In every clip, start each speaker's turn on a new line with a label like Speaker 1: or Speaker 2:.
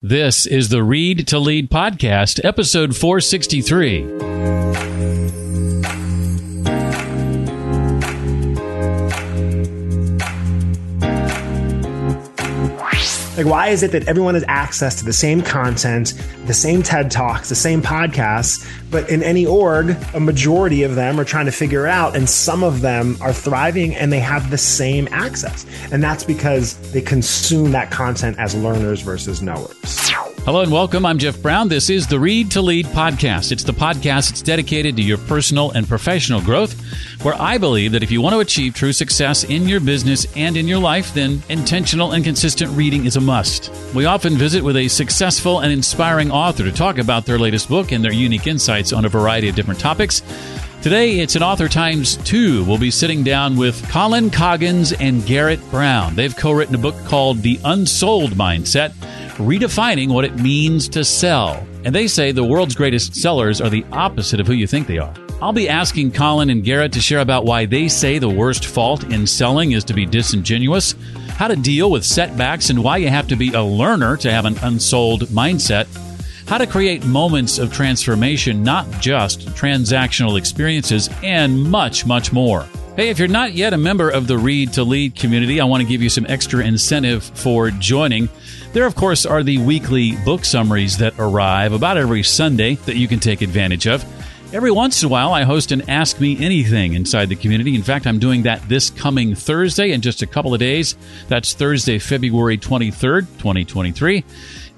Speaker 1: This is the Read to Lead podcast, episode 463.
Speaker 2: Like, why is it that everyone has access to the same content, the same TED Talks, the same podcasts, but in any org, a majority of them are trying to figure out, and some of them are thriving and they have the same access. And that's because they consume that content as learners versus knowers.
Speaker 1: Hello and welcome. I'm Jeff Brown. This is the Read to Lead podcast. It's the podcast that's dedicated to your personal and professional growth, where I believe that if you want to achieve true success in your business and in your life, then intentional and consistent reading is a must. We often visit with a successful and inspiring author to talk about their latest book and their unique insights on a variety of different topics. Today, it's an author times two. We'll be sitting down with Colin Coggins and Garrett Brown. They've co written a book called The Unsold Mindset redefining what it means to sell. And they say the world's greatest sellers are the opposite of who you think they are. I'll be asking Colin and Garrett to share about why they say the worst fault in selling is to be disingenuous, how to deal with setbacks, and why you have to be a learner to have an unsold mindset, how to create moments of transformation, not just transactional experiences, and much, much more. Hey, if you're not yet a member of the Read to Lead community, I want to give you some extra incentive for joining. There, of course, are the weekly book summaries that arrive about every Sunday that you can take advantage of. Every once in a while, I host an Ask Me Anything inside the community. In fact, I'm doing that this coming Thursday in just a couple of days. That's Thursday, February 23rd, 2023.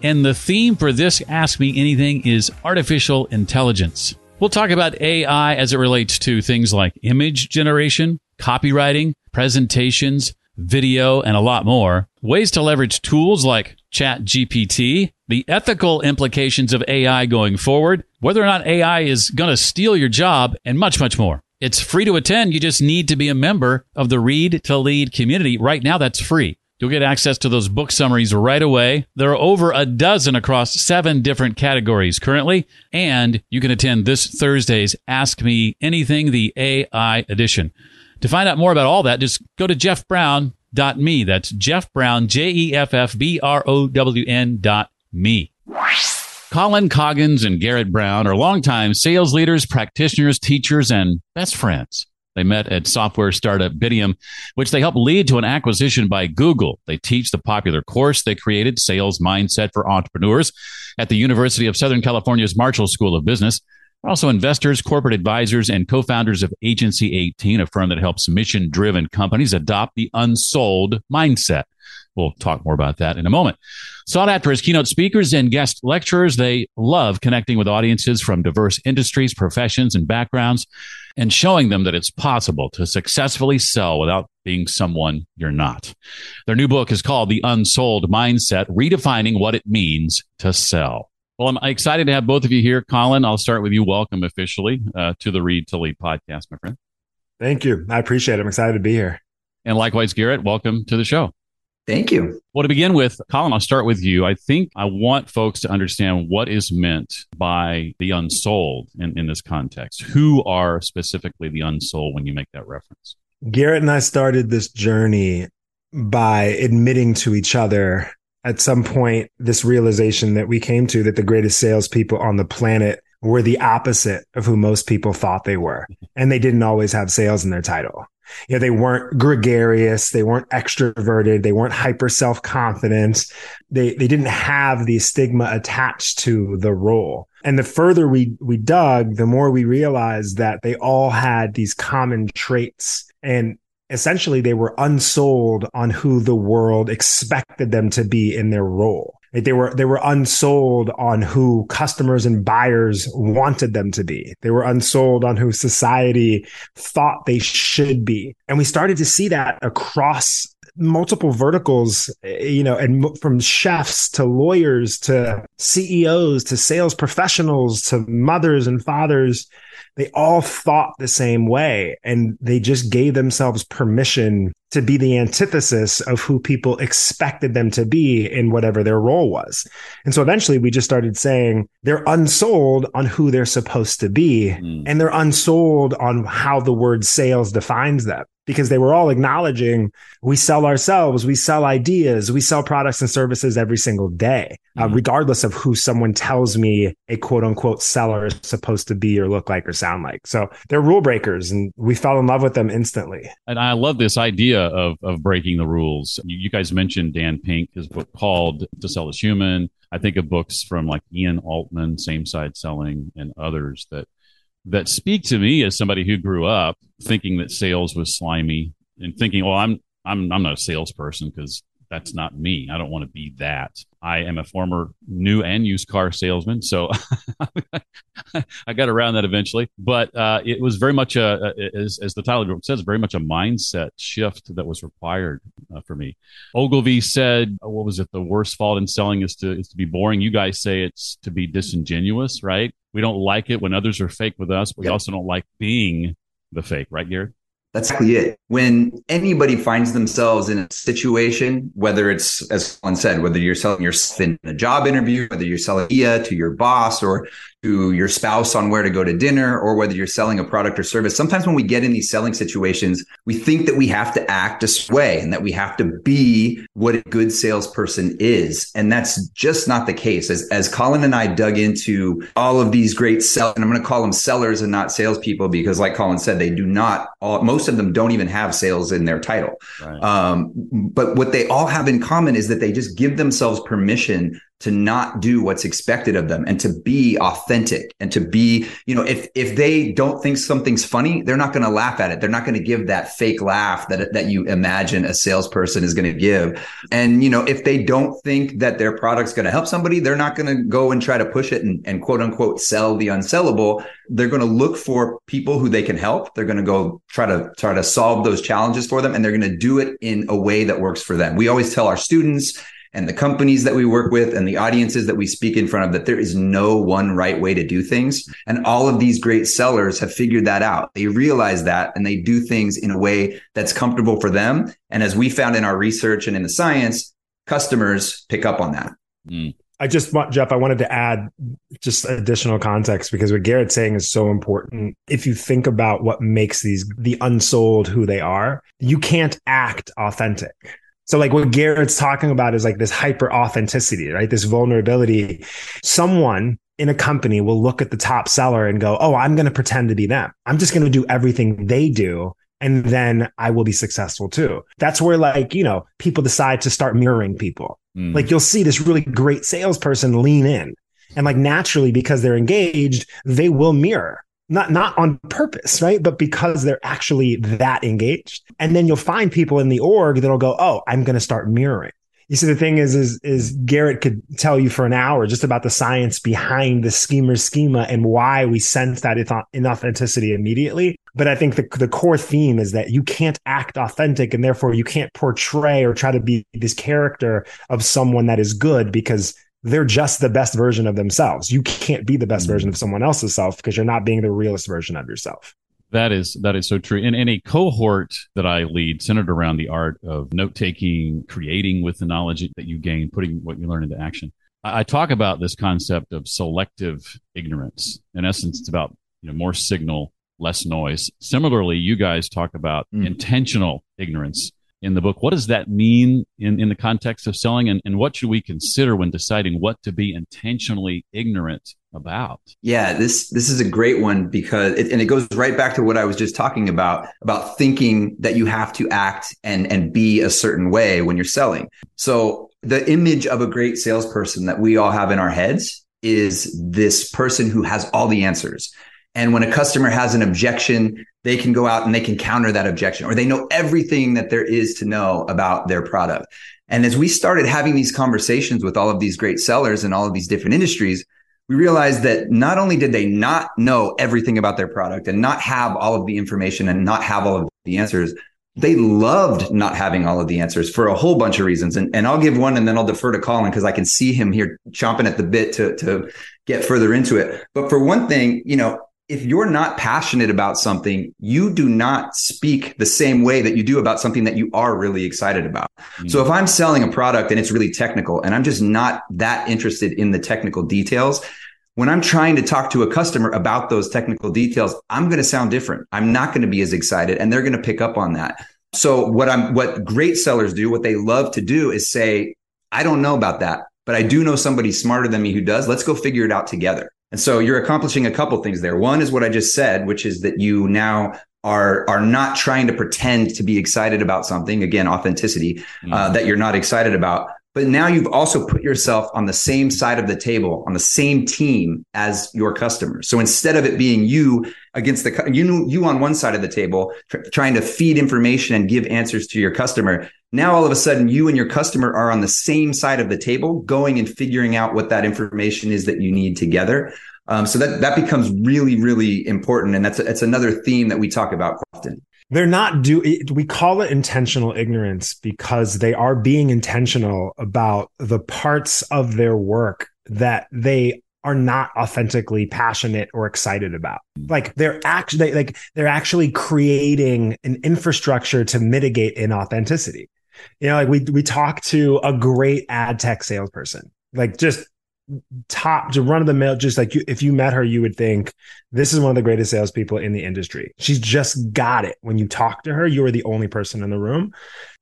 Speaker 1: And the theme for this Ask Me Anything is artificial intelligence. We'll talk about AI as it relates to things like image generation, copywriting, presentations, video, and a lot more. Ways to leverage tools like Chat GPT, the ethical implications of AI going forward, whether or not AI is going to steal your job, and much, much more. It's free to attend. You just need to be a member of the Read to Lead community. Right now, that's free. You'll get access to those book summaries right away. There are over a dozen across seven different categories currently, and you can attend this Thursday's Ask Me Anything, the AI edition. To find out more about all that, just go to jeffbrown.me. That's Jeff Brown, J E F F B R O W N dot me. Colin Coggins and Garrett Brown are longtime sales leaders, practitioners, teachers, and best friends. They met at software startup Bitium, which they helped lead to an acquisition by Google. They teach the popular course they created, Sales Mindset for Entrepreneurs, at the University of Southern California's Marshall School of Business. They're also investors, corporate advisors, and co founders of Agency 18, a firm that helps mission driven companies adopt the unsold mindset. We'll talk more about that in a moment. Sought after as keynote speakers and guest lecturers, they love connecting with audiences from diverse industries, professions, and backgrounds and showing them that it's possible to successfully sell without being someone you're not. Their new book is called The Unsold Mindset Redefining What It Means to Sell. Well, I'm excited to have both of you here. Colin, I'll start with you. Welcome officially uh, to the Read to Lead podcast, my friend.
Speaker 2: Thank you. I appreciate it. I'm excited to be here.
Speaker 1: And likewise, Garrett, welcome to the show.
Speaker 3: Thank you.
Speaker 1: Well, to begin with, Colin, I'll start with you. I think I want folks to understand what is meant by the unsold in, in this context. Who are specifically the unsold when you make that reference?
Speaker 2: Garrett and I started this journey by admitting to each other at some point this realization that we came to that the greatest salespeople on the planet were the opposite of who most people thought they were. And they didn't always have sales in their title. You know, they weren't gregarious. They weren't extroverted. They weren't hyper self confident. They, they didn't have the stigma attached to the role. And the further we, we dug, the more we realized that they all had these common traits and essentially they were unsold on who the world expected them to be in their role. They were they were unsold on who customers and buyers wanted them to be. They were unsold on who society thought they should be. And we started to see that across multiple verticals, eh, you know, and from chefs to lawyers to CEOs to sales professionals to mothers and fathers, they all thought the same way and they just gave themselves permission to be the antithesis of who people expected them to be in whatever their role was. And so eventually we just started saying they're unsold on who they're supposed to be mm. and they're unsold on how the word sales defines them because they were all acknowledging we sell ourselves, we sell ideas, we sell products and services every single day, uh, mm-hmm. uh, regardless of who someone tells me a quote unquote seller is supposed to be or look like or sound like. So they're rule breakers, and we fell in love with them instantly.
Speaker 1: And I love this idea of of breaking the rules. You, you guys mentioned Dan Pink, his book called "To Sell Is Human." I think of books from like Ian Altman, Same Side Selling, and others that that speak to me as somebody who grew up thinking that sales was slimy and thinking, "Well, I'm I'm I'm not a salesperson because that's not me. I don't want to be that. I am a former new and used car salesman, so I got around that eventually. But uh, it was very much a, as, as the title group says, very much a mindset shift that was required uh, for me. Ogilvy said, "What was it? The worst fault in selling is to is to be boring." You guys say it's to be disingenuous, right? We don't like it when others are fake with us, but we also don't like being the fake, right, Garrett?
Speaker 3: That's exactly it. When anybody finds themselves in a situation, whether it's, as Colin said, whether you're selling yourself in a job interview, whether you're selling to your boss or to your spouse on where to go to dinner or whether you're selling a product or service. Sometimes when we get in these selling situations, we think that we have to act a way and that we have to be what a good salesperson is. And that's just not the case. As, as Colin and I dug into all of these great sellers, and I'm going to call them sellers and not salespeople because like Colin said, they do not, all, most of them don't even have sales in their title. Right. Um, but what they all have in common is that they just give themselves permission to not do what's expected of them and to be authentic and to be, you know, if if they don't think something's funny, they're not going to laugh at it. They're not going to give that fake laugh that that you imagine a salesperson is going to give. And you know, if they don't think that their product's going to help somebody, they're not going to go and try to push it and, and quote unquote sell the unsellable. They're going to look for people who they can help. They're going to go try to try to solve those challenges for them, and they're going to do it in a way that works for them. We always tell our students and the companies that we work with and the audiences that we speak in front of that there is no one right way to do things. And all of these great sellers have figured that out. They realize that and they do things in a way that's comfortable for them. And as we found in our research and in the science, customers pick up on that.
Speaker 2: Mm. I just want, Jeff, I wanted to add just additional context because what Garrett's saying is so important. If you think about what makes these, the unsold who they are, you can't act authentic. So like what Garrett's talking about is like this hyper authenticity, right? This vulnerability. Someone in a company will look at the top seller and go, Oh, I'm going to pretend to be them. I'm just going to do everything they do. And then I will be successful too. That's where like, you know, people decide to start mirroring people. Mm. Like you'll see this really great salesperson lean in and like naturally because they're engaged, they will mirror not not on purpose, right? But because they're actually that engaged. And then you'll find people in the org that'll go, "Oh, I'm going to start mirroring." You see, the thing is, is, is Garrett could tell you for an hour just about the science behind the schemer schema and why we sense that inauthenticity immediately. But I think the, the core theme is that you can't act authentic and therefore you can't portray or try to be this character of someone that is good because they're just the best version of themselves. You can't be the best mm-hmm. version of someone else's self because you're not being the realest version of yourself.
Speaker 1: That is that is so true. In, in a cohort that I lead, centered around the art of note taking, creating with the knowledge that you gain, putting what you learn into action. I, I talk about this concept of selective ignorance. In essence, it's about you know more signal, less noise. Similarly, you guys talk about mm. intentional ignorance in the book. What does that mean in, in the context of selling? And, and what should we consider when deciding what to be intentionally ignorant about?
Speaker 3: Yeah, this this is a great one because it, and it goes right back to what I was just talking about about thinking that you have to act and and be a certain way when you're selling. So the image of a great salesperson that we all have in our heads is this person who has all the answers. And when a customer has an objection, they can go out and they can counter that objection or they know everything that there is to know about their product. And as we started having these conversations with all of these great sellers in all of these different industries, we realized that not only did they not know everything about their product and not have all of the information and not have all of the answers, they loved not having all of the answers for a whole bunch of reasons. And, and I'll give one and then I'll defer to Colin because I can see him here chomping at the bit to, to get further into it. But for one thing, you know, if you're not passionate about something, you do not speak the same way that you do about something that you are really excited about. Mm-hmm. So if I'm selling a product and it's really technical and I'm just not that interested in the technical details, when I'm trying to talk to a customer about those technical details, I'm going to sound different. I'm not going to be as excited and they're going to pick up on that. So what I'm what great sellers do, what they love to do is say, I don't know about that, but I do know somebody smarter than me who does. Let's go figure it out together. And so you're accomplishing a couple things there. One is what I just said, which is that you now are are not trying to pretend to be excited about something again authenticity mm-hmm. uh, that you're not excited about but now you've also put yourself on the same side of the table, on the same team as your customers. So instead of it being you against the you you on one side of the table tr- trying to feed information and give answers to your customer, now all of a sudden you and your customer are on the same side of the table, going and figuring out what that information is that you need together. Um, so that that becomes really really important, and that's that's another theme that we talk about often
Speaker 2: they're not do we call it intentional ignorance because they are being intentional about the parts of their work that they are not authentically passionate or excited about. Like they're actually like they're actually creating an infrastructure to mitigate inauthenticity. You know like we we talk to a great ad tech salesperson like just top to run of the mill, just like you, if you met her, you would think this is one of the greatest salespeople in the industry. She's just got it. When you talk to her, you are the only person in the room.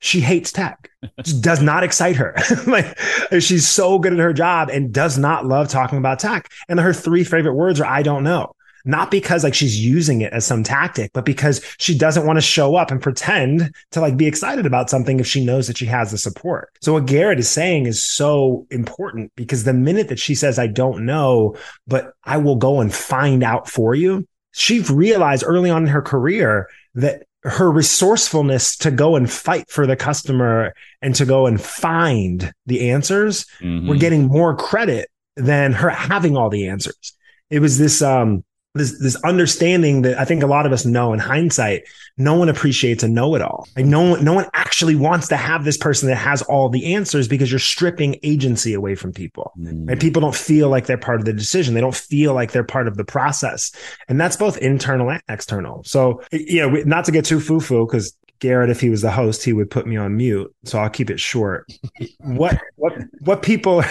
Speaker 2: She hates tech, just does not excite her. like she's so good at her job and does not love talking about tech. And her three favorite words are I don't know not because like she's using it as some tactic, but because she doesn't want to show up and pretend to like be excited about something if she knows that she has the support. So what Garrett is saying is so important because the minute that she says, I don't know, but I will go and find out for you, she realized early on in her career that her resourcefulness to go and fight for the customer and to go and find the answers mm-hmm. were getting more credit than her having all the answers. It was this um this this understanding that I think a lot of us know in hindsight, no one appreciates a know-it-all. Like no one, no one actually wants to have this person that has all the answers because you're stripping agency away from people. Mm. Right? People don't feel like they're part of the decision. They don't feel like they're part of the process. And that's both internal and external. So, you know, not to get too foo-foo, because Garrett, if he was the host, he would put me on mute. So I'll keep it short. what what what people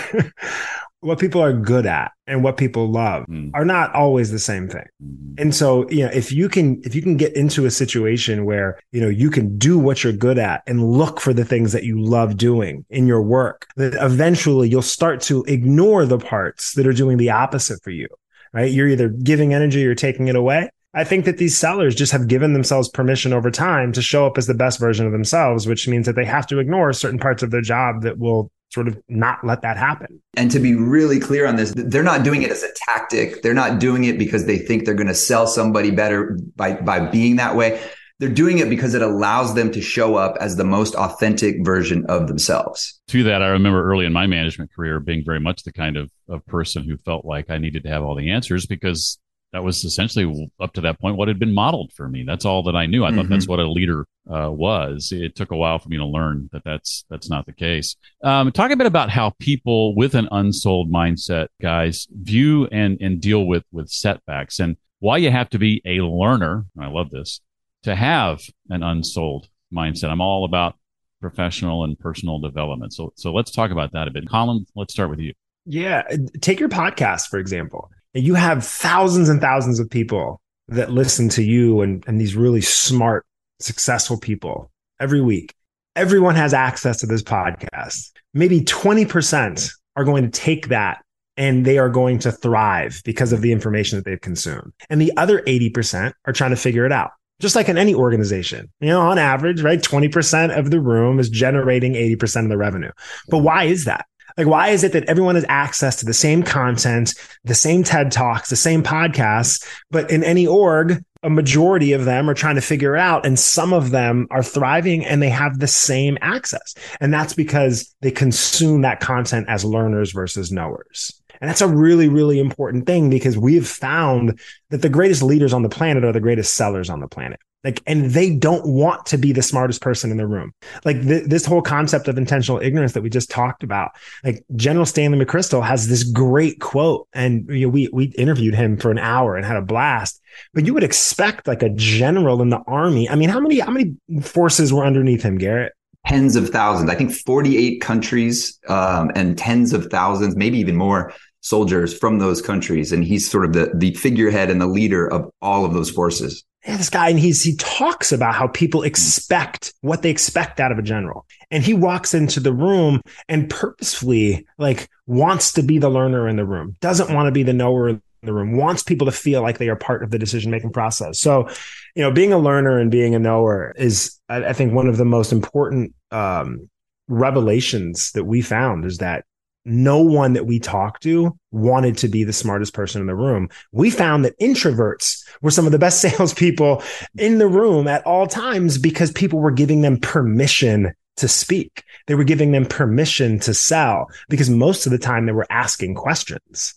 Speaker 2: what people are good at and what people love mm. are not always the same thing. Mm. And so, you know, if you can if you can get into a situation where, you know, you can do what you're good at and look for the things that you love doing in your work, that eventually you'll start to ignore the parts that are doing the opposite for you. Right? You're either giving energy or taking it away. I think that these sellers just have given themselves permission over time to show up as the best version of themselves, which means that they have to ignore certain parts of their job that will sort of not let that happen.
Speaker 3: And to be really clear on this, they're not doing it as a tactic. They're not doing it because they think they're going to sell somebody better by, by being that way. They're doing it because it allows them to show up as the most authentic version of themselves.
Speaker 1: To that, I remember early in my management career being very much the kind of, of person who felt like I needed to have all the answers because that was essentially up to that point what had been modeled for me. That's all that I knew. I mm-hmm. thought that's mm-hmm. what a leader uh, was. It took a while for me to learn that that's that's not the case. Um, talk a bit about how people with an unsold mindset, guys, view and and deal with with setbacks, and why you have to be a learner. I love this to have an unsold mindset. I'm all about professional and personal development. So so let's talk about that a bit. Colin, let's start with you.
Speaker 2: Yeah, take your podcast for example you have thousands and thousands of people that listen to you and, and these really smart, successful people every week. Everyone has access to this podcast. Maybe 20% are going to take that and they are going to thrive because of the information that they've consumed. And the other 80% are trying to figure it out. Just like in any organization, you know, on average, right? 20% of the room is generating 80% of the revenue. But why is that? Like, why is it that everyone has access to the same content, the same TED Talks, the same podcasts, but in any org, a majority of them are trying to figure it out, and some of them are thriving and they have the same access. And that's because they consume that content as learners versus knowers. And that's a really, really important thing because we've found that the greatest leaders on the planet are the greatest sellers on the planet. Like, and they don't want to be the smartest person in the room. Like th- this whole concept of intentional ignorance that we just talked about. Like General Stanley McChrystal has this great quote, and you know, we we interviewed him for an hour and had a blast. But you would expect like a general in the army. I mean, how many how many forces were underneath him, Garrett?
Speaker 3: Tens of thousands. I think forty-eight countries um, and tens of thousands, maybe even more soldiers from those countries, and he's sort of the the figurehead and the leader of all of those forces
Speaker 2: this guy, and he's he talks about how people expect what they expect out of a general. And he walks into the room and purposefully like wants to be the learner in the room, doesn't want to be the knower in the room, wants people to feel like they are part of the decision making process. So, you know, being a learner and being a knower is, I, I think, one of the most important um, revelations that we found is that no one that we talked to wanted to be the smartest person in the room. We found that introverts were some of the best salespeople in the room at all times because people were giving them permission to speak. They were giving them permission to sell because most of the time they were asking questions.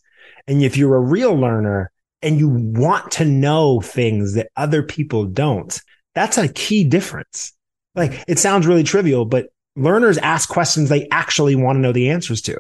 Speaker 2: And if you're a real learner and you want to know things that other people don't, that's a key difference. Like it sounds really trivial, but learners ask questions they actually want to know the answers to.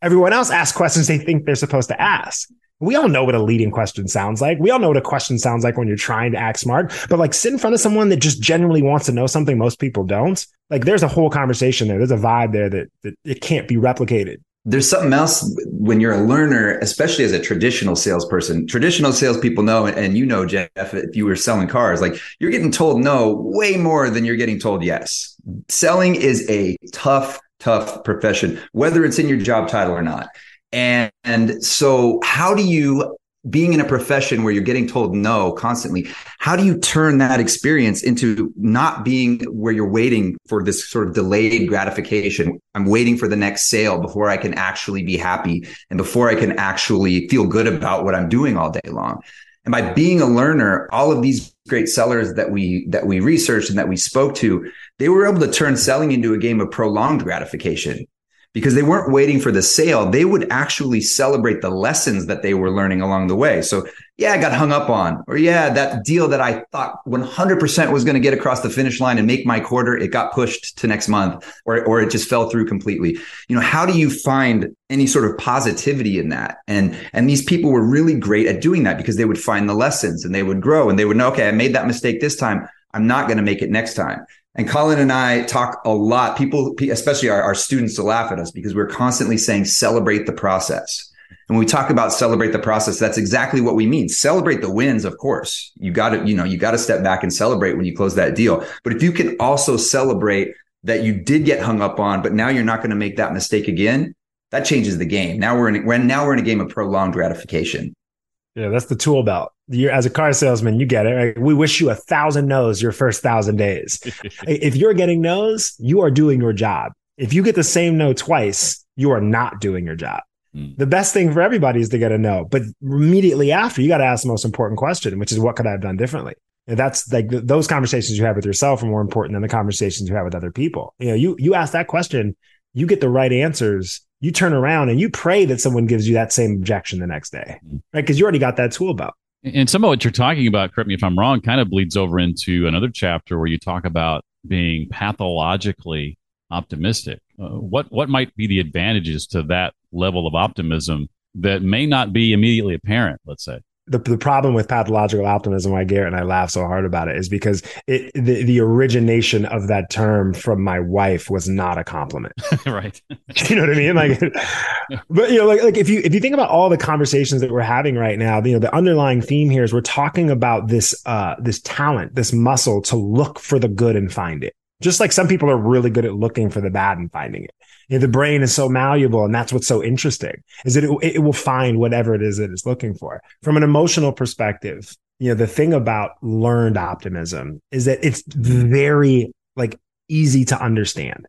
Speaker 2: Everyone else asks questions they think they're supposed to ask. We all know what a leading question sounds like. We all know what a question sounds like when you're trying to act smart, but like sit in front of someone that just genuinely wants to know something most people don't. Like there's a whole conversation there. There's a vibe there that, that it can't be replicated
Speaker 3: there's something else when you're a learner, especially as a traditional salesperson. Traditional salespeople know, and you know, Jeff, if you were selling cars, like you're getting told no way more than you're getting told yes. Selling is a tough, tough profession, whether it's in your job title or not. And, and so, how do you being in a profession where you're getting told no constantly, how do you turn that experience into not being where you're waiting for this sort of delayed gratification? I'm waiting for the next sale before I can actually be happy and before I can actually feel good about what I'm doing all day long. And by being a learner, all of these great sellers that we that we researched and that we spoke to, they were able to turn selling into a game of prolonged gratification because they weren't waiting for the sale. They would actually celebrate the lessons that they were learning along the way. So, yeah, I got hung up on, or yeah, that deal that I thought 100% was going to get across the finish line and make my quarter, it got pushed to next month, or, or it just fell through completely. You know, how do you find any sort of positivity in that? And, and these people were really great at doing that because they would find the lessons and they would grow and they would know, okay, I made that mistake this time. I'm not going to make it next time. And Colin and I talk a lot. People, especially our, our students, to laugh at us because we're constantly saying celebrate the process. And when we talk about celebrate the process, that's exactly what we mean. Celebrate the wins, of course. You got to, you know, you got to step back and celebrate when you close that deal. But if you can also celebrate that you did get hung up on, but now you're not going to make that mistake again, that changes the game. Now we're in, when now we're in a game of prolonged gratification.
Speaker 2: Yeah, that's the tool belt. You're, as a car salesman, you get it. Right? We wish you a thousand no's your first thousand days. if you're getting no's, you are doing your job. If you get the same no twice, you are not doing your job. Mm. The best thing for everybody is to get a no, but immediately after, you got to ask the most important question, which is what could I have done differently? And that's like those conversations you have with yourself are more important than the conversations you have with other people. You know, you you ask that question, you get the right answers you turn around and you pray that someone gives you that same objection the next day, mm-hmm. right? Because you already got that tool belt.
Speaker 1: And some of what you're talking about, correct me if I'm wrong, kind of bleeds over into another chapter where you talk about being pathologically optimistic. Uh, what what might be the advantages to that level of optimism that may not be immediately apparent? Let's say
Speaker 2: the, the problem with pathological optimism, why Garrett and I laugh so hard about it, is because it the, the origination of that term from my wife was not a compliment.
Speaker 1: right.
Speaker 2: you know what I mean? Like, but you know, like like if you if you think about all the conversations that we're having right now, you know, the underlying theme here is we're talking about this uh this talent, this muscle to look for the good and find it. Just like some people are really good at looking for the bad and finding it. You know, the brain is so malleable, and that's what's so interesting is that it, it will find whatever it is that it's looking for. From an emotional perspective, you know, the thing about learned optimism is that it's very like easy to understand.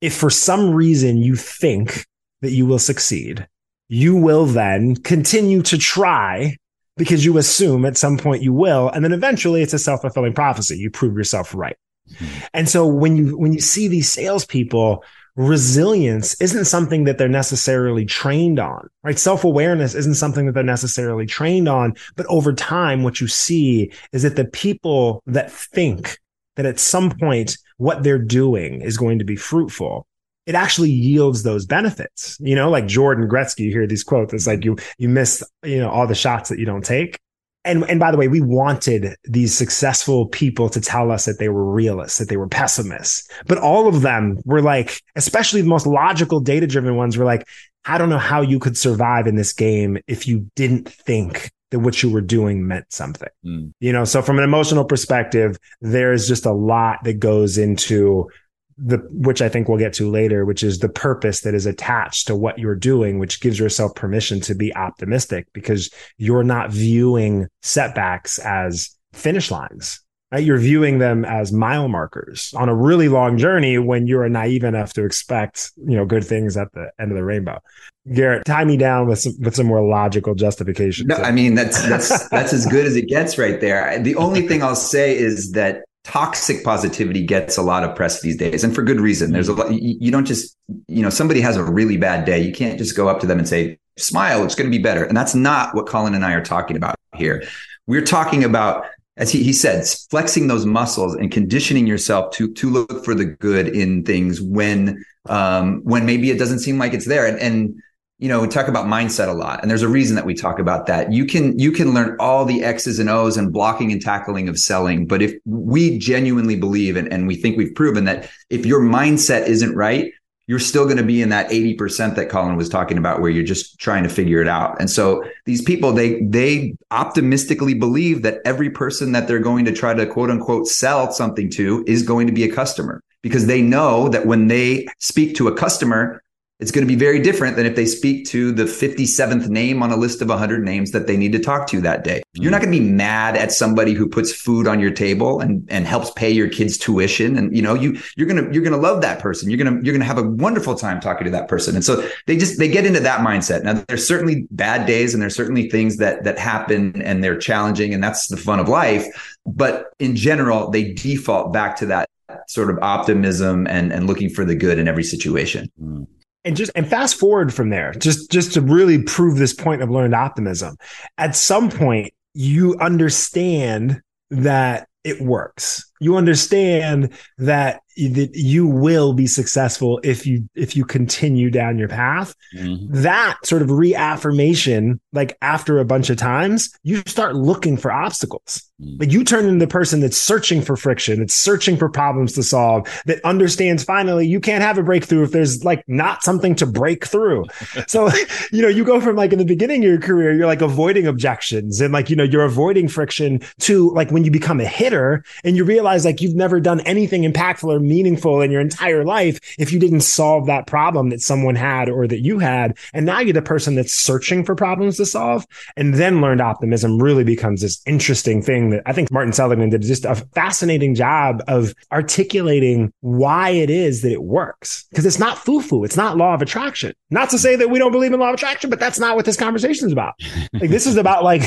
Speaker 2: If for some reason you think that you will succeed, you will then continue to try because you assume at some point you will. And then eventually it's a self fulfilling prophecy. You prove yourself right. Mm-hmm. And so when you when you see these salespeople resilience isn't something that they're necessarily trained on, right? Self awareness isn't something that they're necessarily trained on. But over time, what you see is that the people that think that at some point what they're doing is going to be fruitful it actually yields those benefits. You know, like Jordan Gretzky, you hear these quotes. It's like you you miss, you know, all the shots that you don't take. And and by the way, we wanted these successful people to tell us that they were realists, that they were pessimists. But all of them were like, especially the most logical, data driven ones were like, I don't know how you could survive in this game if you didn't think that what you were doing meant something. Mm. You know, so from an emotional perspective, there's just a lot that goes into the which I think we'll get to later, which is the purpose that is attached to what you're doing, which gives yourself permission to be optimistic because you're not viewing setbacks as finish lines. Right? You're viewing them as mile markers on a really long journey when you are naive enough to expect, you know, good things at the end of the rainbow. Garrett, tie me down with some with some more logical justification.
Speaker 3: No, I mean that's that's that's as good as it gets right there. The only thing I'll say is that toxic positivity gets a lot of press these days and for good reason. There's a lot you don't just you know somebody has a really bad day you can't just go up to them and say smile it's going to be better. And that's not what colin and i are talking about here. We're talking about as he, he said flexing those muscles and conditioning yourself to to look for the good in things when um when maybe it doesn't seem like it's there. And, and you know, we talk about mindset a lot, and there's a reason that we talk about that. You can you can learn all the X's and O's and blocking and tackling of selling, but if we genuinely believe and, and we think we've proven that if your mindset isn't right, you're still going to be in that 80% that Colin was talking about where you're just trying to figure it out. And so these people they they optimistically believe that every person that they're going to try to quote unquote sell something to is going to be a customer because they know that when they speak to a customer it's going to be very different than if they speak to the 57th name on a list of 100 names that they need to talk to that day. Mm-hmm. You're not going to be mad at somebody who puts food on your table and, and helps pay your kids tuition. And, you know, you, you're going to, you're going to love that person. You're going to, you're going to have a wonderful time talking to that person. And so they just, they get into that mindset. Now there's certainly bad days and there's certainly things that, that happen and they're challenging and that's the fun of life. But in general, they default back to that sort of optimism and, and looking for the good in every situation. Mm
Speaker 2: and just and fast forward from there just just to really prove this point of learned optimism at some point you understand that it works you understand that that you will be successful if you if you continue down your path mm-hmm. that sort of reaffirmation like after a bunch of times you start looking for obstacles. Like you turn into the person that's searching for friction it's searching for problems to solve that understands finally you can't have a breakthrough if there's like not something to break through so you know you go from like in the beginning of your career you're like avoiding objections and like you know you're avoiding friction to like when you become a hitter and you realize like you've never done anything impactful or meaningful in your entire life if you didn't solve that problem that someone had or that you had. And now you're the person that's searching for problems to solve. And then learned optimism really becomes this interesting thing that I think Martin Seligman did just a fascinating job of articulating why it is that it works. Because it's not foo-foo. It's not law of attraction. Not to say that we don't believe in law of attraction, but that's not what this conversation is about. Like this is about like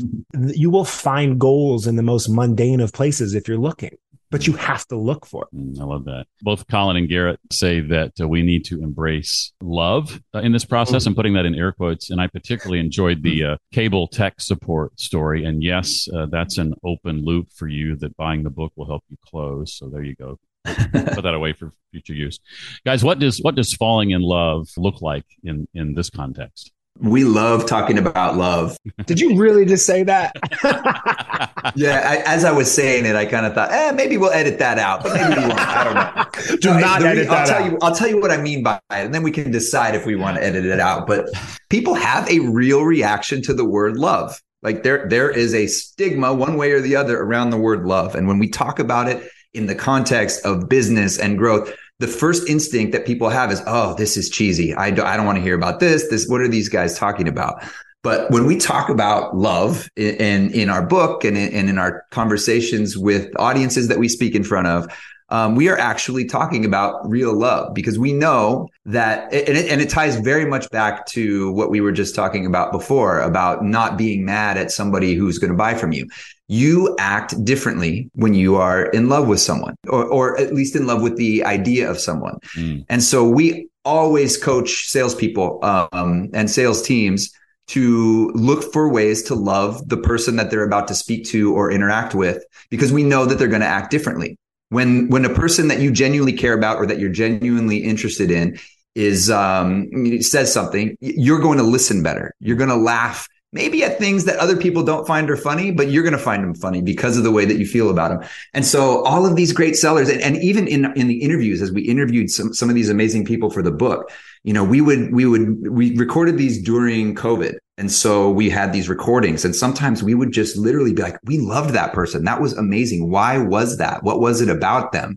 Speaker 2: you will find goals in the most mundane of places if you're looking but you have to look for it.
Speaker 1: Mm, I love that. Both Colin and Garrett say that uh, we need to embrace love uh, in this process. I'm putting that in air quotes. And I particularly enjoyed the uh, cable tech support story. And yes, uh, that's an open loop for you that buying the book will help you close. So there you go. Put that away for future use, guys. What does what does falling in love look like in in this context?
Speaker 3: We love talking about love.
Speaker 2: Did you really just say that?
Speaker 3: yeah, I, as I was saying it, I kind of thought, eh, maybe we'll edit that out, but maybe we won't. I don't know.
Speaker 2: Do no, not edit re-
Speaker 3: I'll tell
Speaker 2: out.
Speaker 3: you. I'll tell you what I mean by it, and then we can decide if we want to edit it out. But people have a real reaction to the word love. Like there, there is a stigma one way or the other around the word love, and when we talk about it in the context of business and growth the first instinct that people have is, oh, this is cheesy. I don't, I don't want to hear about this. This, what are these guys talking about? But when we talk about love in, in our book and in, and in our conversations with audiences that we speak in front of, um, we are actually talking about real love because we know that, and it, and it ties very much back to what we were just talking about before about not being mad at somebody who's going to buy from you. You act differently when you are in love with someone, or, or at least in love with the idea of someone. Mm. And so we always coach salespeople um, and sales teams to look for ways to love the person that they're about to speak to or interact with because we know that they're going to act differently when when a person that you genuinely care about or that you're genuinely interested in is um, says something, you're going to listen better. You're going to laugh maybe at things that other people don't find are funny, but you're going to find them funny because of the way that you feel about them. And so all of these great sellers, and, and even in in the interviews, as we interviewed some some of these amazing people for the book, you know, we would we would we recorded these during COVID. And so we had these recordings and sometimes we would just literally be like, we loved that person. That was amazing. Why was that? What was it about them?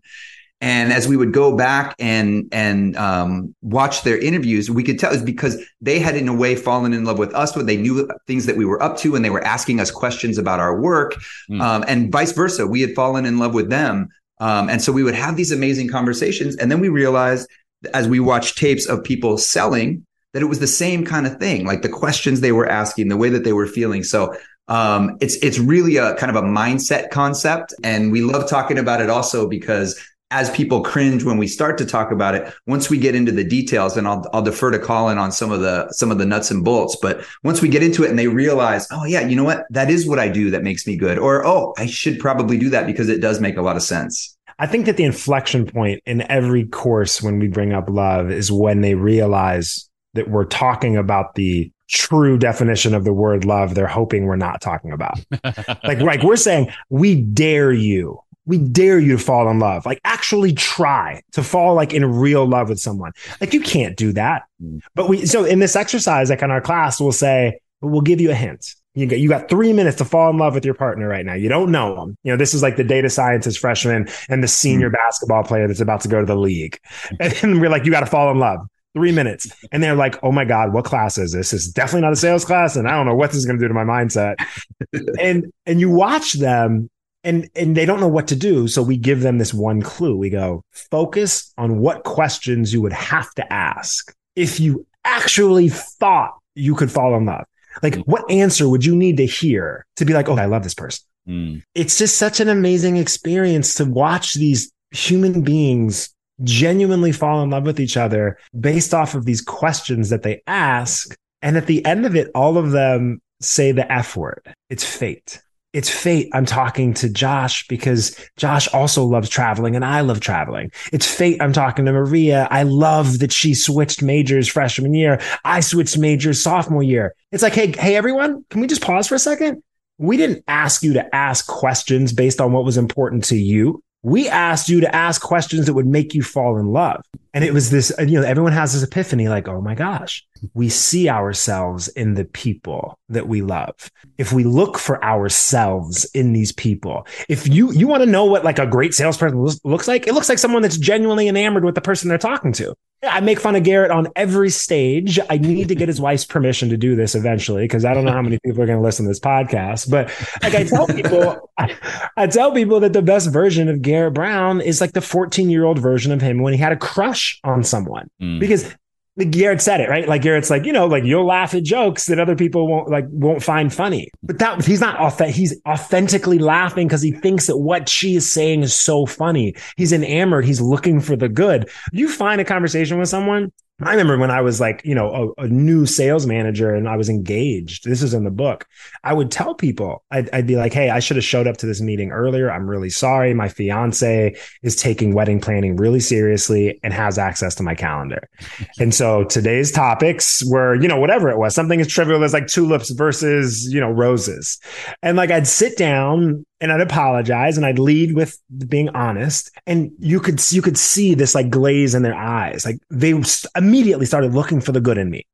Speaker 3: And as we would go back and and um, watch their interviews, we could tell it's because they had in a way fallen in love with us, when they knew things that we were up to, and they were asking us questions about our work, mm. um, and vice versa. We had fallen in love with them, um, and so we would have these amazing conversations, and then we realized as we watched tapes of people selling that it was the same kind of thing, like the questions they were asking, the way that they were feeling. So um, it's it's really a kind of a mindset concept, and we love talking about it also because as people cringe when we start to talk about it, once we get into the details, and I'll I'll defer to Colin on some of the some of the nuts and bolts, but once we get into it and they realize, oh yeah, you know what, that is what I do that makes me good, or oh, I should probably do that because it does make a lot of sense.
Speaker 2: I think that the inflection point in every course when we bring up love is when they realize that we're talking about the true definition of the word love they're hoping we're not talking about. like, like we're saying, we dare you. We dare you to fall in love. Like actually try to fall like in real love with someone. Like you can't do that. Mm. But we so in this exercise, like in our class, we'll say, we'll give you a hint. You got you got three minutes to fall in love with your partner right now. You don't know them. You know this is like the data scientist freshman and the senior mm. basketball player that's about to go to the league, and we're like, you got to fall in love three minutes. And they're like, oh my God, what class is this? It's definitely not a sales class. And I don't know what this is going to do to my mindset. and, and you watch them and, and they don't know what to do. So we give them this one clue. We go, focus on what questions you would have to ask if you actually thought you could fall in love. Like, what answer would you need to hear to be like, oh, I love this person? Mm. It's just such an amazing experience to watch these human beings genuinely fall in love with each other based off of these questions that they ask. And at the end of it, all of them say the F word. It's fate. It's fate. I'm talking to Josh because Josh also loves traveling and I love traveling. It's fate. I'm talking to Maria. I love that she switched majors freshman year. I switched majors sophomore year. It's like, hey, hey, everyone, can we just pause for a second? We didn't ask you to ask questions based on what was important to you we asked you to ask questions that would make you fall in love. And it was this, you know, everyone has this epiphany like, oh my gosh, we see ourselves in the people that we love. If we look for ourselves in these people, if you, you want to know what like a great salesperson looks like, it looks like someone that's genuinely enamored with the person they're talking to. I make fun of Garrett on every stage. I need to get his wife's permission to do this eventually because I don't know how many people are going to listen to this podcast. But like I tell people, I, I, tell people that the best version of Garrett Brown is like the 14 year old version of him when he had a crush on someone mm. because Garrett said it right. Like Garrett's like you know like you'll laugh at jokes that other people won't like won't find funny. But that he's not authentic. He's authentically laughing because he thinks that what she is saying is so funny. He's enamored. He's looking for the good. You find a conversation with someone I remember when I was like, you know, a, a, new sales manager and I was engaged. This is in the book. I would tell people, I'd, I'd, be like, hey, I should have showed up to this meeting earlier. I'm really sorry. My fiance is taking wedding planning really seriously and has access to my calendar. and so today's topics were, you know, whatever it was, something as trivial as like tulips versus, you know, roses. And like I'd sit down and I'd apologize and I'd lead with being honest. And you could you could see this like glaze in their eyes. Like they immediately started looking for the good in me.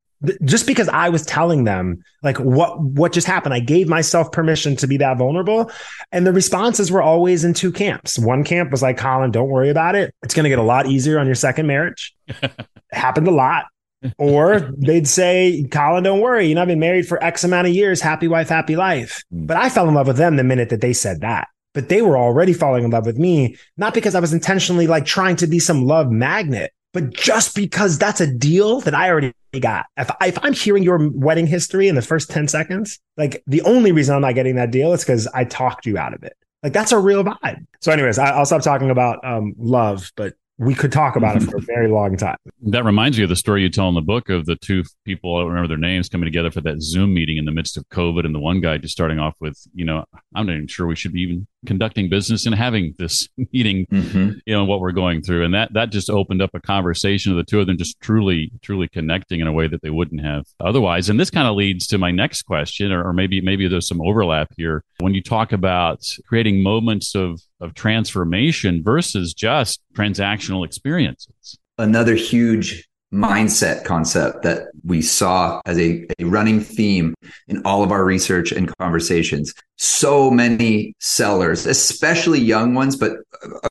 Speaker 2: Just because I was telling them like what what just happened, I gave myself permission to be that vulnerable, and the responses were always in two camps. One camp was like, "Colin, don't worry about it. It's going to get a lot easier on your second marriage." happened a lot or they'd say, Colin, don't worry. You know, I've been married for X amount of years. Happy wife, happy life. Hmm. But I fell in love with them the minute that they said that. but they were already falling in love with me, not because I was intentionally like trying to be some love magnet, but just because that's a deal that I already got. If, if I'm hearing your wedding history in the first 10 seconds, like the only reason I'm not getting that deal is because I talked you out of it. Like that's a real vibe. So, anyways, I, will stop talking about um, love, but we could talk about it for a very long time.
Speaker 1: That reminds me of the story you tell in the book of the two people, I don't remember their names, coming together for that Zoom meeting in the midst of COVID. And the one guy just starting off with, you know, I'm not even sure we should be even conducting business and having this meeting, mm-hmm. you know, what we're going through. And that, that just opened up a conversation of the two of them just truly, truly connecting in a way that they wouldn't have otherwise. And this kind of leads to my next question, or, or maybe, maybe there's some overlap here. When you talk about creating moments of, of transformation versus just transactional experiences.
Speaker 3: Another huge mindset concept that we saw as a, a, running theme in all of our research and conversations. So many sellers, especially young ones, but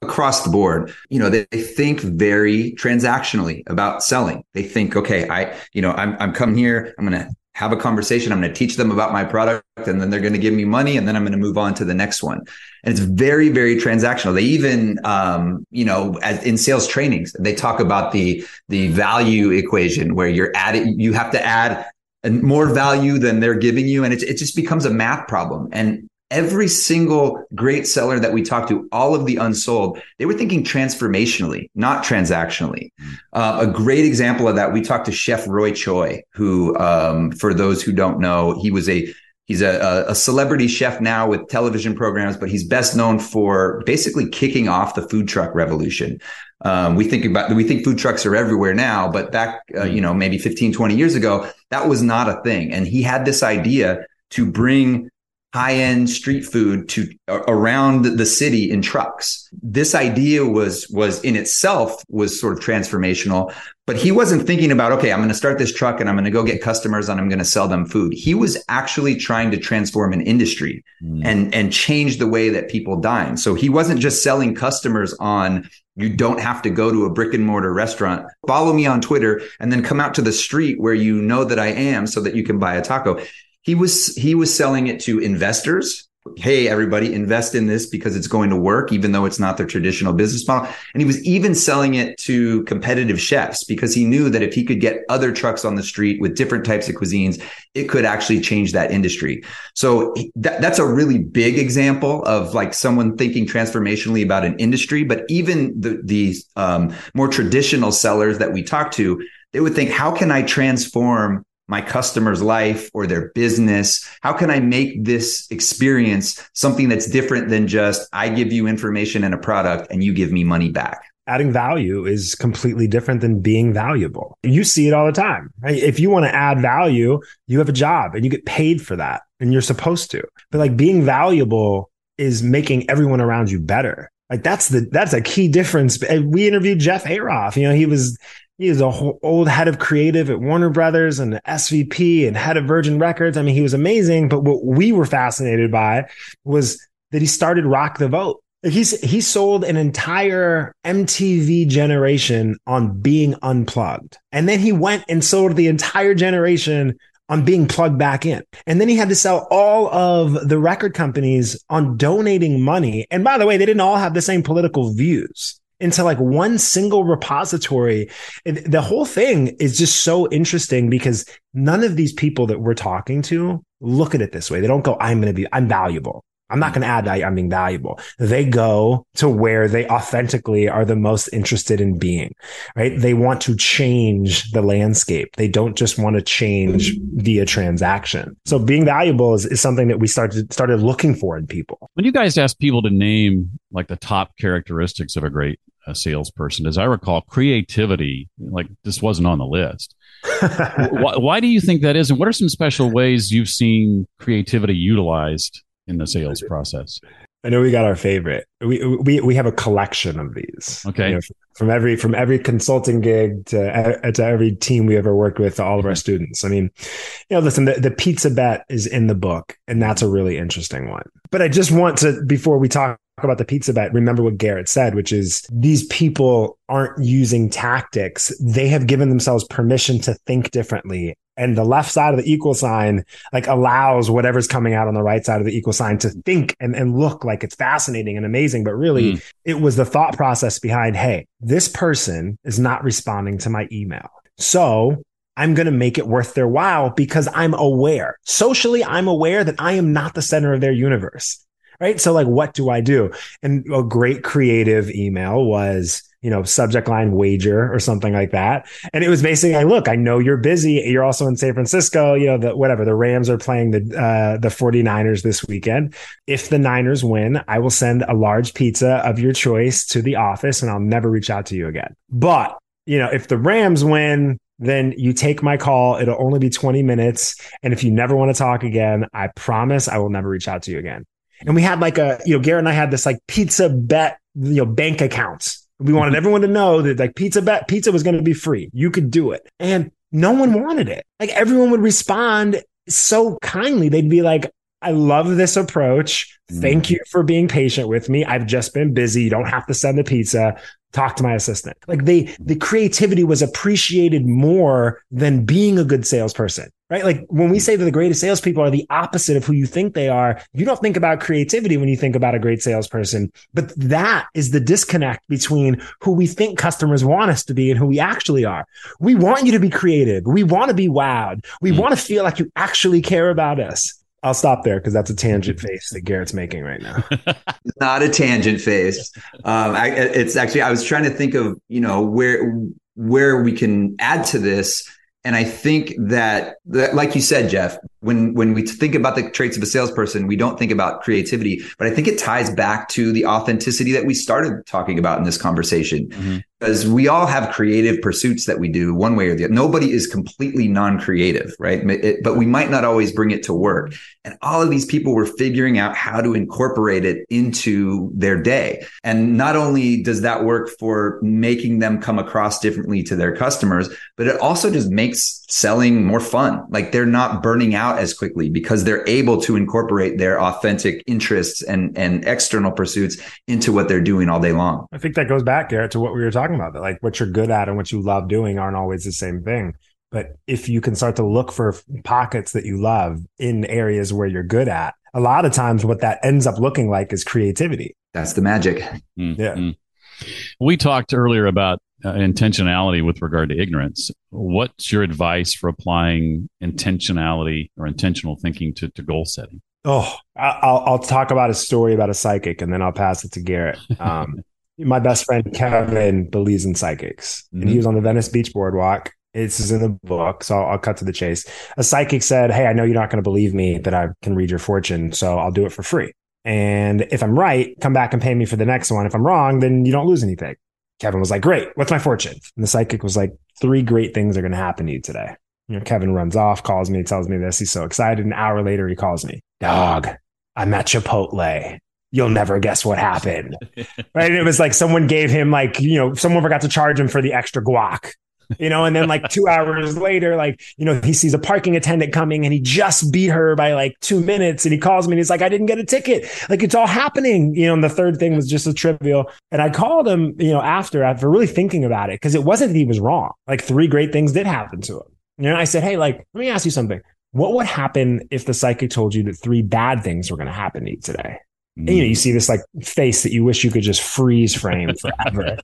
Speaker 3: across the board, you know, they, they, think very transactionally about selling. They think, okay, I, you know, I'm, I'm coming here, I'm going to have a conversation. I'm going to teach them about my product and then they're going to give me money and then I'm going to move on to the next one. And it's very, very transactional. They even, um, you know, as in sales trainings, they talk about the, the value equation where you're adding, you have to add more value than they're giving you. And it, it just becomes a math problem. And every single great seller that we talked to, all of the unsold, they were thinking transformationally, not transactionally. Mm. Uh, a great example of that, we talked to Chef Roy Choi, who, um, for those who don't know, he was a He's a, a celebrity chef now with television programs, but he's best known for basically kicking off the food truck revolution. Um, we think about we think food trucks are everywhere now, but back uh, mm. you know maybe 15, 20 years ago, that was not a thing. And he had this idea to bring high end street food to around the city in trucks. This idea was was in itself was sort of transformational, but he wasn't thinking about okay, I'm going to start this truck and I'm going to go get customers and I'm going to sell them food. He was actually trying to transform an industry mm. and and change the way that people dine. So he wasn't just selling customers on you don't have to go to a brick and mortar restaurant. Follow me on Twitter and then come out to the street where you know that I am so that you can buy a taco he was he was selling it to investors. Hey everybody invest in this because it's going to work even though it's not their traditional business model. And he was even selling it to competitive chefs because he knew that if he could get other trucks on the street with different types of cuisines it could actually change that industry. So that, that's a really big example of like someone thinking transformationally about an industry. But even the the um, more traditional sellers that we talk to they would think how can i transform my customer's life or their business? How can I make this experience something that's different than just I give you information and a product and you give me money back?
Speaker 2: Adding value is completely different than being valuable. You see it all the time. Right? If you want to add value, you have a job and you get paid for that and you're supposed to. But like being valuable is making everyone around you better. Like that's the that's a key difference. We interviewed Jeff Ayeroff. You know, he was he was a old head of creative at Warner Brothers and SVP and head of Virgin Records. I mean, he was amazing. But what we were fascinated by was that he started Rock the Vote. He's he sold an entire MTV generation on being unplugged, and then he went and sold the entire generation on being plugged back in. And then he had to sell all of the record companies on donating money. And by the way, they didn't all have the same political views into like one single repository. And the whole thing is just so interesting because none of these people that we're talking to look at it this way. They don't go, I'm going to be, I'm valuable. I'm not going to add value. I'm being valuable. They go to where they authentically are the most interested in being, right? They want to change the landscape. They don't just want to change via transaction. So being valuable is, is something that we started, started looking for in people.
Speaker 1: When you guys ask people to name like the top characteristics of a great a salesperson. As I recall, creativity, like this wasn't on the list. why, why, do you think that is? And what are some special ways you've seen creativity utilized in the sales process?
Speaker 2: I know we got our favorite. We we we have a collection of these.
Speaker 1: Okay.
Speaker 2: You know, from every from every consulting gig to to every team we ever worked with to all of our mm-hmm. students. I mean, you know, listen, the, the pizza bet is in the book, and that's a really interesting one. But I just want to before we talk about the pizza bet, remember what Garrett said, which is these people aren't using tactics. They have given themselves permission to think differently and the left side of the equal sign like allows whatever's coming out on the right side of the equal sign to think and, and look like it's fascinating and amazing. But really mm. it was the thought process behind hey this person is not responding to my email. So I'm going to make it worth their while because I'm aware. Socially I'm aware that I am not the center of their universe right? So like what do I do? And a great creative email was you know, subject line wager or something like that. And it was basically like, look, I know you're busy. You're also in San Francisco, you know, the whatever, the Rams are playing the uh the 49ers this weekend. If the Niners win, I will send a large pizza of your choice to the office and I'll never reach out to you again. But, you know, if the Rams win, then you take my call. It'll only be 20 minutes. And if you never want to talk again, I promise I will never reach out to you again. And we had like a, you know, Garrett and I had this like pizza bet, you know, bank accounts we wanted mm-hmm. everyone to know that like pizza bet pizza was going to be free. You could do it. And no one wanted it. Like everyone would respond so kindly. They'd be like, I love this approach. Thank mm-hmm. you for being patient with me. I've just been busy. You don't have to send the pizza. Talk to my assistant. Like they, the creativity was appreciated more than being a good salesperson right? Like when we say that the greatest salespeople are the opposite of who you think they are, you don't think about creativity when you think about a great salesperson. But that is the disconnect between who we think customers want us to be and who we actually are. We want you to be creative. We want to be wowed. We mm. want to feel like you actually care about us. I'll stop there because that's a tangent face that Garrett's making right now.
Speaker 3: Not a tangent face. Um, I, it's actually I was trying to think of you know where where we can add to this and I think that, that, like you said, Jeff, when when we think about the traits of a salesperson, we don't think about creativity, but I think it ties back to the authenticity that we started talking about in this conversation. Mm-hmm because we all have creative pursuits that we do one way or the other. Nobody is completely non-creative, right? It, but we might not always bring it to work. And all of these people were figuring out how to incorporate it into their day. And not only does that work for making them come across differently to their customers, but it also just makes selling more fun. Like they're not burning out as quickly because they're able to incorporate their authentic interests and, and external pursuits into what they're doing all day long.
Speaker 2: I think that goes back, Garrett, to what we were talking about. That like what you're good at and what you love doing aren't always the same thing. But if you can start to look for pockets that you love in areas where you're good at, a lot of times what that ends up looking like is creativity.
Speaker 3: That's the magic.
Speaker 2: Mm-hmm. Yeah.
Speaker 1: We talked earlier about uh, intentionality with regard to ignorance. What's your advice for applying intentionality or intentional thinking to, to goal setting?
Speaker 2: Oh, I'll, I'll talk about a story about a psychic and then I'll pass it to Garrett. Um, my best friend Kevin believes in psychics, mm-hmm. and he mm-hmm. was on the Venice Beach Boardwalk. This is in the book, so I'll, I'll cut to the chase. A psychic said, "Hey, I know you're not going to believe me that I can read your fortune, so I'll do it for free. And if I'm right, come back and pay me for the next one. If I'm wrong, then you don't lose anything." Kevin was like, "Great, what's my fortune?" And the psychic was like, three great things are going to happen to you today." You know, Kevin runs off, calls me, tells me this. He's so excited. An hour later, he calls me, "Dog, I'm at Chipotle." you'll never guess what happened. right. And it was like someone gave him like, you know, someone forgot to charge him for the extra guac. You know, and then like two hours later, like, you know, he sees a parking attendant coming and he just beat her by like two minutes. And he calls me and he's like, I didn't get a ticket. Like it's all happening. You know, and the third thing was just a trivial. And I called him, you know, after after really thinking about it, because it wasn't that he was wrong. Like three great things did happen to him. You know, I said, Hey, like, let me ask you something. What would happen if the psychic told you that three bad things were going to happen to you today? And, you know, you mm. see this like face that you wish you could just freeze frame forever.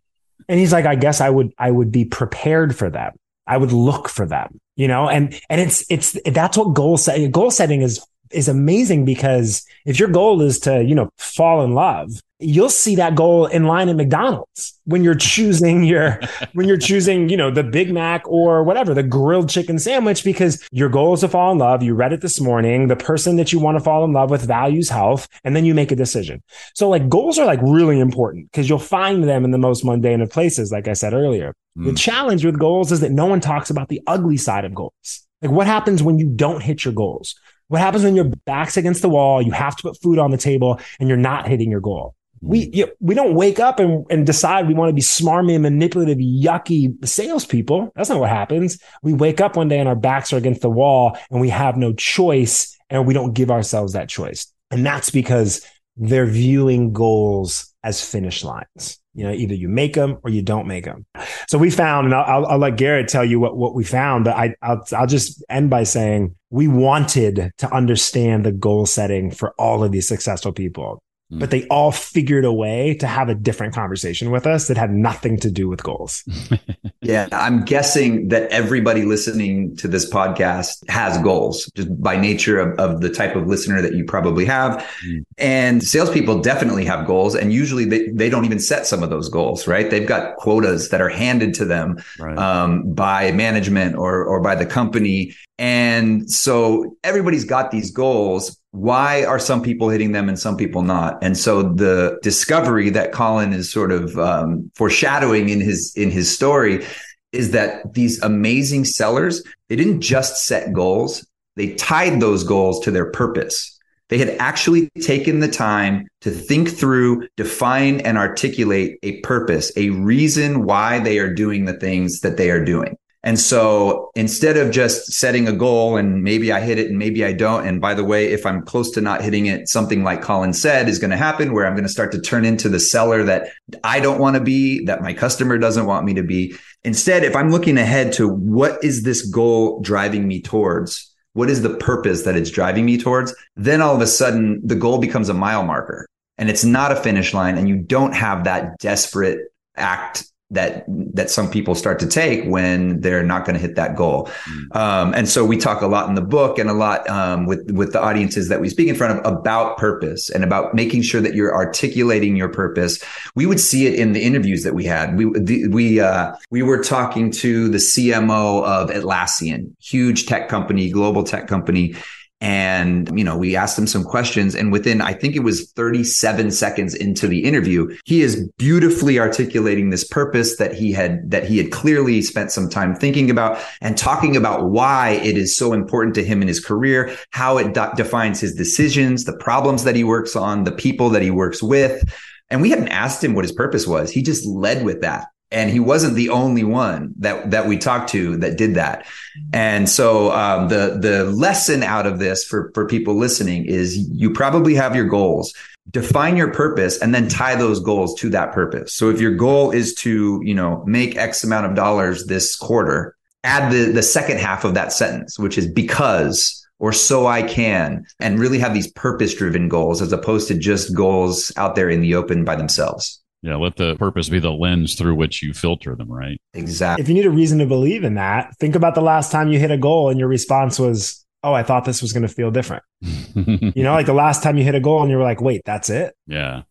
Speaker 2: And he's like, I guess I would, I would be prepared for them. I would look for them, you know, and, and it's, it's, that's what goal setting, goal setting is, is amazing because if your goal is to, you know, fall in love, you'll see that goal in line at McDonald's when you're choosing your when you're choosing, you know, the Big Mac or whatever, the grilled chicken sandwich because your goal is to fall in love. You read it this morning. The person that you want to fall in love with values health, and then you make a decision. So like goals are like really important because you'll find them in the most mundane of places, like I said earlier. Mm. The challenge with goals is that no one talks about the ugly side of goals. Like what happens when you don't hit your goals? What happens when your back's against the wall, you have to put food on the table and you're not hitting your goal? we hmm. you we don't wake up and, and decide we want to be smarmy, manipulative, yucky salespeople. That's not what happens. We wake up one day and our backs are against the wall and we have no choice and we don't give ourselves that choice. And that's because they're viewing goals as finish lines. You know, either you make them or you don't make them. So we found, and I'll, I'll let Garrett tell you what, what we found, but I, I'll, I'll just end by saying we wanted to understand the goal setting for all of these successful people but they all figured a way to have a different conversation with us that had nothing to do with goals.
Speaker 3: yeah, I'm guessing that everybody listening to this podcast has goals just by nature of, of the type of listener that you probably have. Mm. And salespeople definitely have goals. And usually they, they don't even set some of those goals, right? They've got quotas that are handed to them right. um, by management or, or by the company. And so everybody's got these goals, why are some people hitting them and some people not? And so the discovery that colin is sort of um, foreshadowing in his in his story is that these amazing sellers they didn't just set goals. They tied those goals to their purpose. They had actually taken the time to think through define and articulate a purpose a reason why they are doing the things that they are doing and so instead of just setting a goal and maybe I hit it and maybe I don't. And by the way, if I'm close to not hitting it, something like Colin said is going to happen where I'm going to start to turn into the seller that I don't want to be, that my customer doesn't want me to be. Instead, if I'm looking ahead to what is this goal driving me towards? What is the purpose that it's driving me towards? Then all of a sudden the goal becomes a mile marker and it's not a finish line and you don't have that desperate act that that some people start to take when they're not going to hit that goal. Mm. Um, and so we talk a lot in the book and a lot um, with with the audiences that we speak in front of about purpose and about making sure that you're articulating your purpose. We would see it in the interviews that we had. We the, we uh, we were talking to the CMO of Atlassian, huge tech company, global tech company, and, you know, we asked him some questions and within, I think it was 37 seconds into the interview, he is beautifully articulating this purpose that he had, that he had clearly spent some time thinking about and talking about why it is so important to him in his career, how it de- defines his decisions, the problems that he works on, the people that he works with. And we hadn't asked him what his purpose was. He just led with that and he wasn't the only one that that we talked to that did that. And so um, the the lesson out of this for for people listening is you probably have your goals. Define your purpose and then tie those goals to that purpose. So if your goal is to you know make X amount of dollars this quarter, add the the second half of that sentence, which is because or so I can, and really have these purpose driven goals as opposed to just goals out there in the open by themselves.
Speaker 1: Yeah, let the purpose be the lens through which you filter them, right?
Speaker 3: Exactly.
Speaker 2: If you need a reason to believe in that, think about the last time you hit a goal and your response was, Oh, I thought this was going to feel different. you know, like the last time you hit a goal and you were like, Wait, that's it.
Speaker 1: Yeah.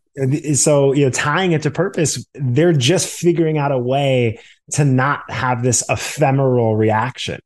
Speaker 2: So, you know, tying it to purpose, they're just figuring out a way to not have this ephemeral reaction,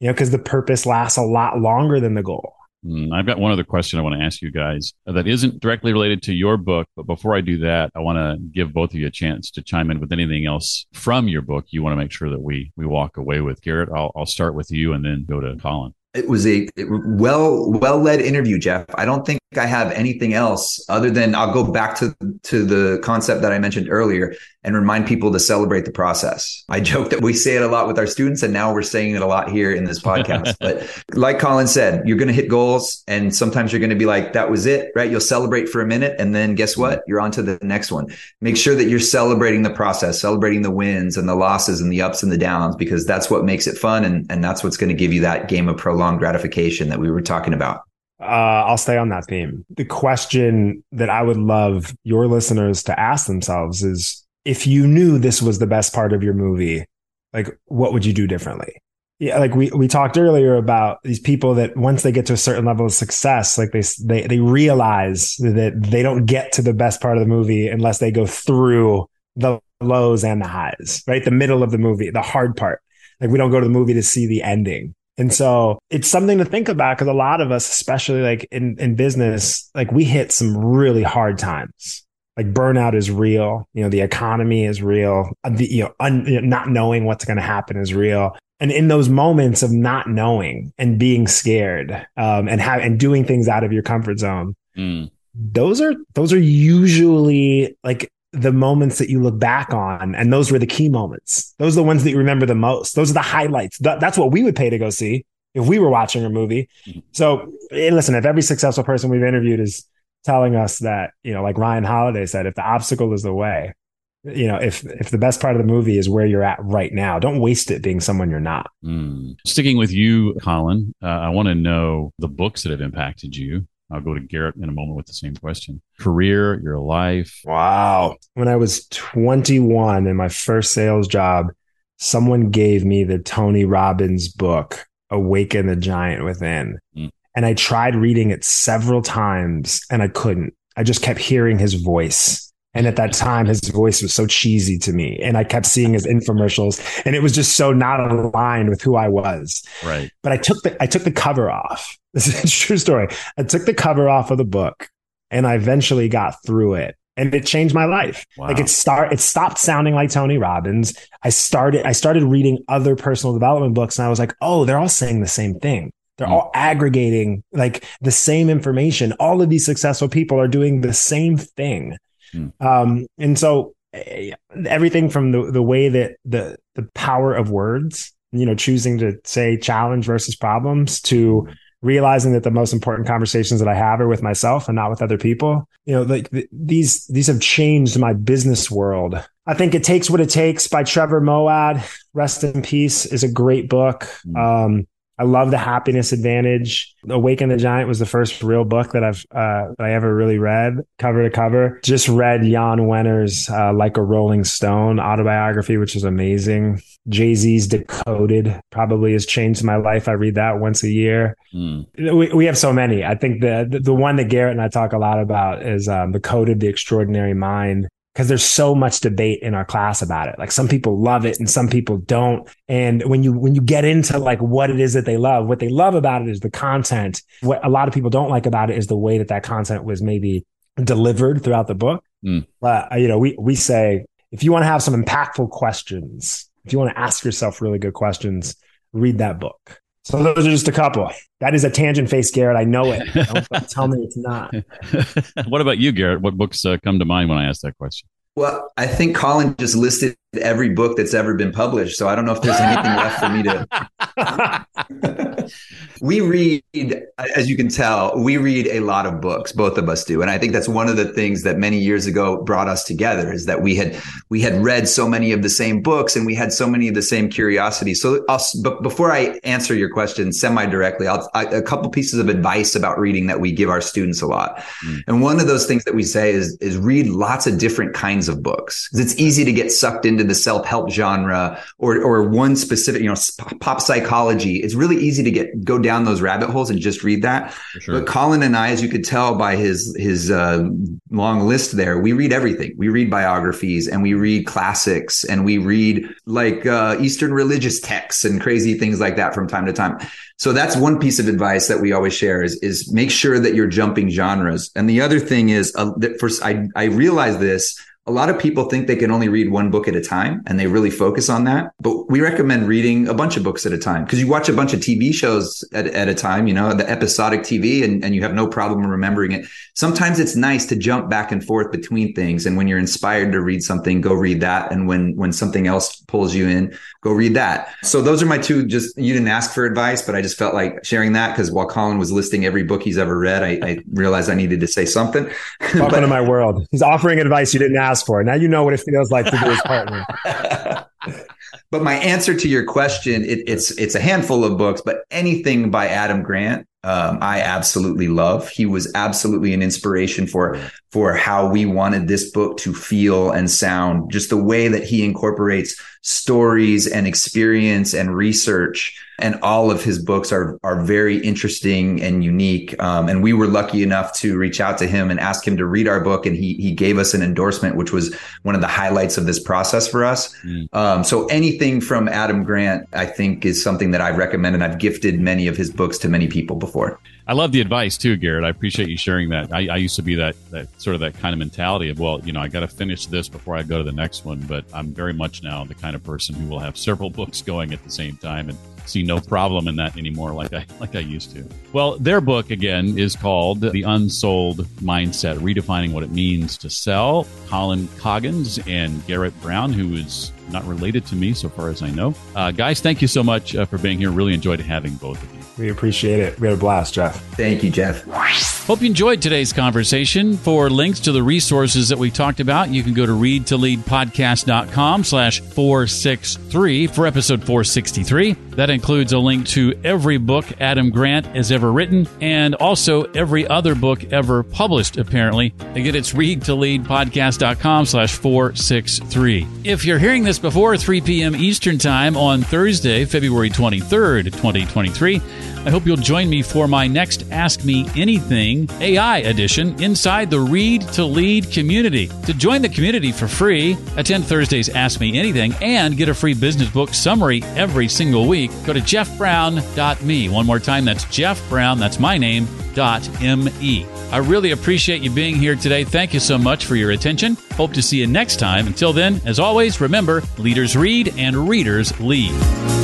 Speaker 2: you know, because the purpose lasts a lot longer than the goal.
Speaker 1: Mm, I've got one other question I want to ask you guys that isn't directly related to your book. But before I do that, I want to give both of you a chance to chime in with anything else from your book you want to make sure that we we walk away with. Garrett, I'll, I'll start with you and then go to Colin.
Speaker 3: It was a well well led interview, Jeff. I don't think I have anything else other than I'll go back to to the concept that I mentioned earlier and remind people to celebrate the process. I joke that we say it a lot with our students and now we're saying it a lot here in this podcast. but like Colin said, you're going to hit goals and sometimes you're going to be like that was it, right? You'll celebrate for a minute and then guess what? You're on to the next one. Make sure that you're celebrating the process, celebrating the wins and the losses and the ups and the downs because that's what makes it fun and and that's what's going to give you that game of prolonged gratification that we were talking about.
Speaker 2: Uh, I'll stay on that theme. The question that I would love your listeners to ask themselves is if you knew this was the best part of your movie, like what would you do differently? Yeah, like we, we talked earlier about these people that once they get to a certain level of success, like they, they, they realize that they don't get to the best part of the movie unless they go through the lows and the highs, right? The middle of the movie, the hard part. Like we don't go to the movie to see the ending. And so it's something to think about because a lot of us, especially like in, in business, like we hit some really hard times. Like burnout is real. You know, the economy is real. The, you know, un, you know, not knowing what's going to happen is real. And in those moments of not knowing and being scared, um, and have, and doing things out of your comfort zone, mm. those are, those are usually like the moments that you look back on and those were the key moments those are the ones that you remember the most those are the highlights Th- that's what we would pay to go see if we were watching a movie so listen if every successful person we've interviewed is telling us that, you know, like Ryan Holiday said, if the obstacle is the way, you know, if if the best part of the movie is where you're at right now, don't waste it being someone you're not.
Speaker 1: Mm. Sticking with you, Colin, uh, I want to know the books that have impacted you. I'll go to Garrett in a moment with the same question. Career, your life.
Speaker 2: Wow. When I was 21 in my first sales job, someone gave me the Tony Robbins book, Awaken the Giant Within. Mm. And I tried reading it several times and I couldn't. I just kept hearing his voice and at that time, his voice was so cheesy to me. And I kept seeing his infomercials and it was just so not aligned with who I was.
Speaker 1: Right.
Speaker 2: But I took the, I took the cover off. This is a true story. I took the cover off of the book and I eventually got through it and it changed my life. Wow. Like it start, it stopped sounding like Tony Robbins. I started, I started reading other personal development books and I was like, oh, they're all saying the same thing. They're mm. all aggregating like the same information. All of these successful people are doing the same thing. Mm. Um, and so eh, everything from the, the way that the, the power of words, you know, choosing to say challenge versus problems to realizing that the most important conversations that I have are with myself and not with other people. You know, like th- these, these have changed my business world. I think it takes what it takes by Trevor Moawad. Rest in peace is a great book. Mm. Um, I love the happiness advantage. Awaken the Giant was the first real book that I've uh, that I ever really read cover to cover. Just read Jan Wenner's uh, Like a Rolling Stone autobiography, which is amazing. Jay Z's Decoded probably has changed my life. I read that once a year. Mm. We, we have so many. I think the, the, the one that Garrett and I talk a lot about is um, The Code the Extraordinary Mind because there's so much debate in our class about it. Like some people love it and some people don't. And when you when you get into like what it is that they love, what they love about it is the content. What a lot of people don't like about it is the way that that content was maybe delivered throughout the book. Mm. But uh, you know, we we say if you want to have some impactful questions, if you want to ask yourself really good questions, read that book. So those are just a couple. That is a tangent face, Garrett. I know it. Don't tell me it's not.
Speaker 1: what about you, Garrett? What books uh, come to mind when I ask that question?
Speaker 3: Well, I think Colin just listed every book that's ever been published. So I don't know if there's anything left for me to. we read, as you can tell, we read a lot of books. Both of us do, and I think that's one of the things that many years ago brought us together is that we had we had read so many of the same books and we had so many of the same curiosities. So, I'll, but before I answer your question semi directly, I'll I, a couple pieces of advice about reading that we give our students a lot. Mm. And one of those things that we say is is read lots of different kinds of books. It's easy to get sucked into the self-help genre or or one specific, you know, pop psychology. It's really easy to get go down those rabbit holes and just read that. Sure. But Colin and I, as you could tell by his his uh, long list there, we read everything. We read biographies and we read classics and we read like uh, Eastern religious texts and crazy things like that from time to time. So that's one piece of advice that we always share is, is make sure that you're jumping genres. And the other thing is, uh, that first, I, I realize this a lot of people think they can only read one book at a time and they really focus on that. But we recommend reading a bunch of books at a time because you watch a bunch of TV shows at, at a time, you know, the episodic TV and, and you have no problem remembering it. Sometimes it's nice to jump back and forth between things. And when you're inspired to read something, go read that. And when, when something else pulls you in, go read that. So those are my two, just, you didn't ask for advice, but I just felt like sharing that because while Colin was listing every book he's ever read, I, I realized I needed to say something.
Speaker 2: Welcome but, to my world. He's offering advice you didn't ask asked for. Now you know what it feels like to be his partner.
Speaker 3: but my answer to your question, it, it's it's a handful of books, but anything by Adam Grant, um, I absolutely love. He was absolutely an inspiration for for how we wanted this book to feel and sound. Just the way that he incorporates stories and experience and research and all of his books are are very interesting and unique. Um, and we were lucky enough to reach out to him and ask him to read our book, and he he gave us an endorsement, which was one of the highlights of this process for us. Mm. Um, so anything from Adam Grant, I think, is something that I recommend, and I've gifted many of his books to many people before.
Speaker 1: I love the advice too, Garrett. I appreciate you sharing that. I, I used to be that that sort of that kind of mentality of, well, you know, I got to finish this before I go to the next one. But I'm very much now the kind of person who will have several books going at the same time and see no problem in that anymore, like I like I used to. Well, their book again is called The Unsold Mindset: Redefining What It Means to Sell. Colin Coggins and Garrett Brown, who is not related to me so far as I know. Uh, guys, thank you so much uh, for being here. Really enjoyed having both of you.
Speaker 2: We appreciate it. We had a blast, Jeff.
Speaker 3: Thank you, Jeff.
Speaker 1: Hope you enjoyed today's conversation. For links to the resources that we talked about, you can go to readtoleadpodcast.com slash 463 for episode 463. That includes a link to every book Adam Grant has ever written and also every other book ever published, apparently. Again, it's readtoleadpodcast.com slash 463. If you're hearing this before 3 p.m. Eastern Time on Thursday, February 23rd, 2023, I hope you'll join me for my next Ask Me Anything AI edition inside the Read to Lead community. To join the community for free, attend Thursday's Ask Me Anything and get a free business book summary every single week. Go to jeffbrown.me. One more time, that's Jeff Brown, that's my name, dot M-E. I really appreciate you being here today. Thank you so much for your attention. Hope to see you next time. Until then, as always, remember leaders read and readers lead.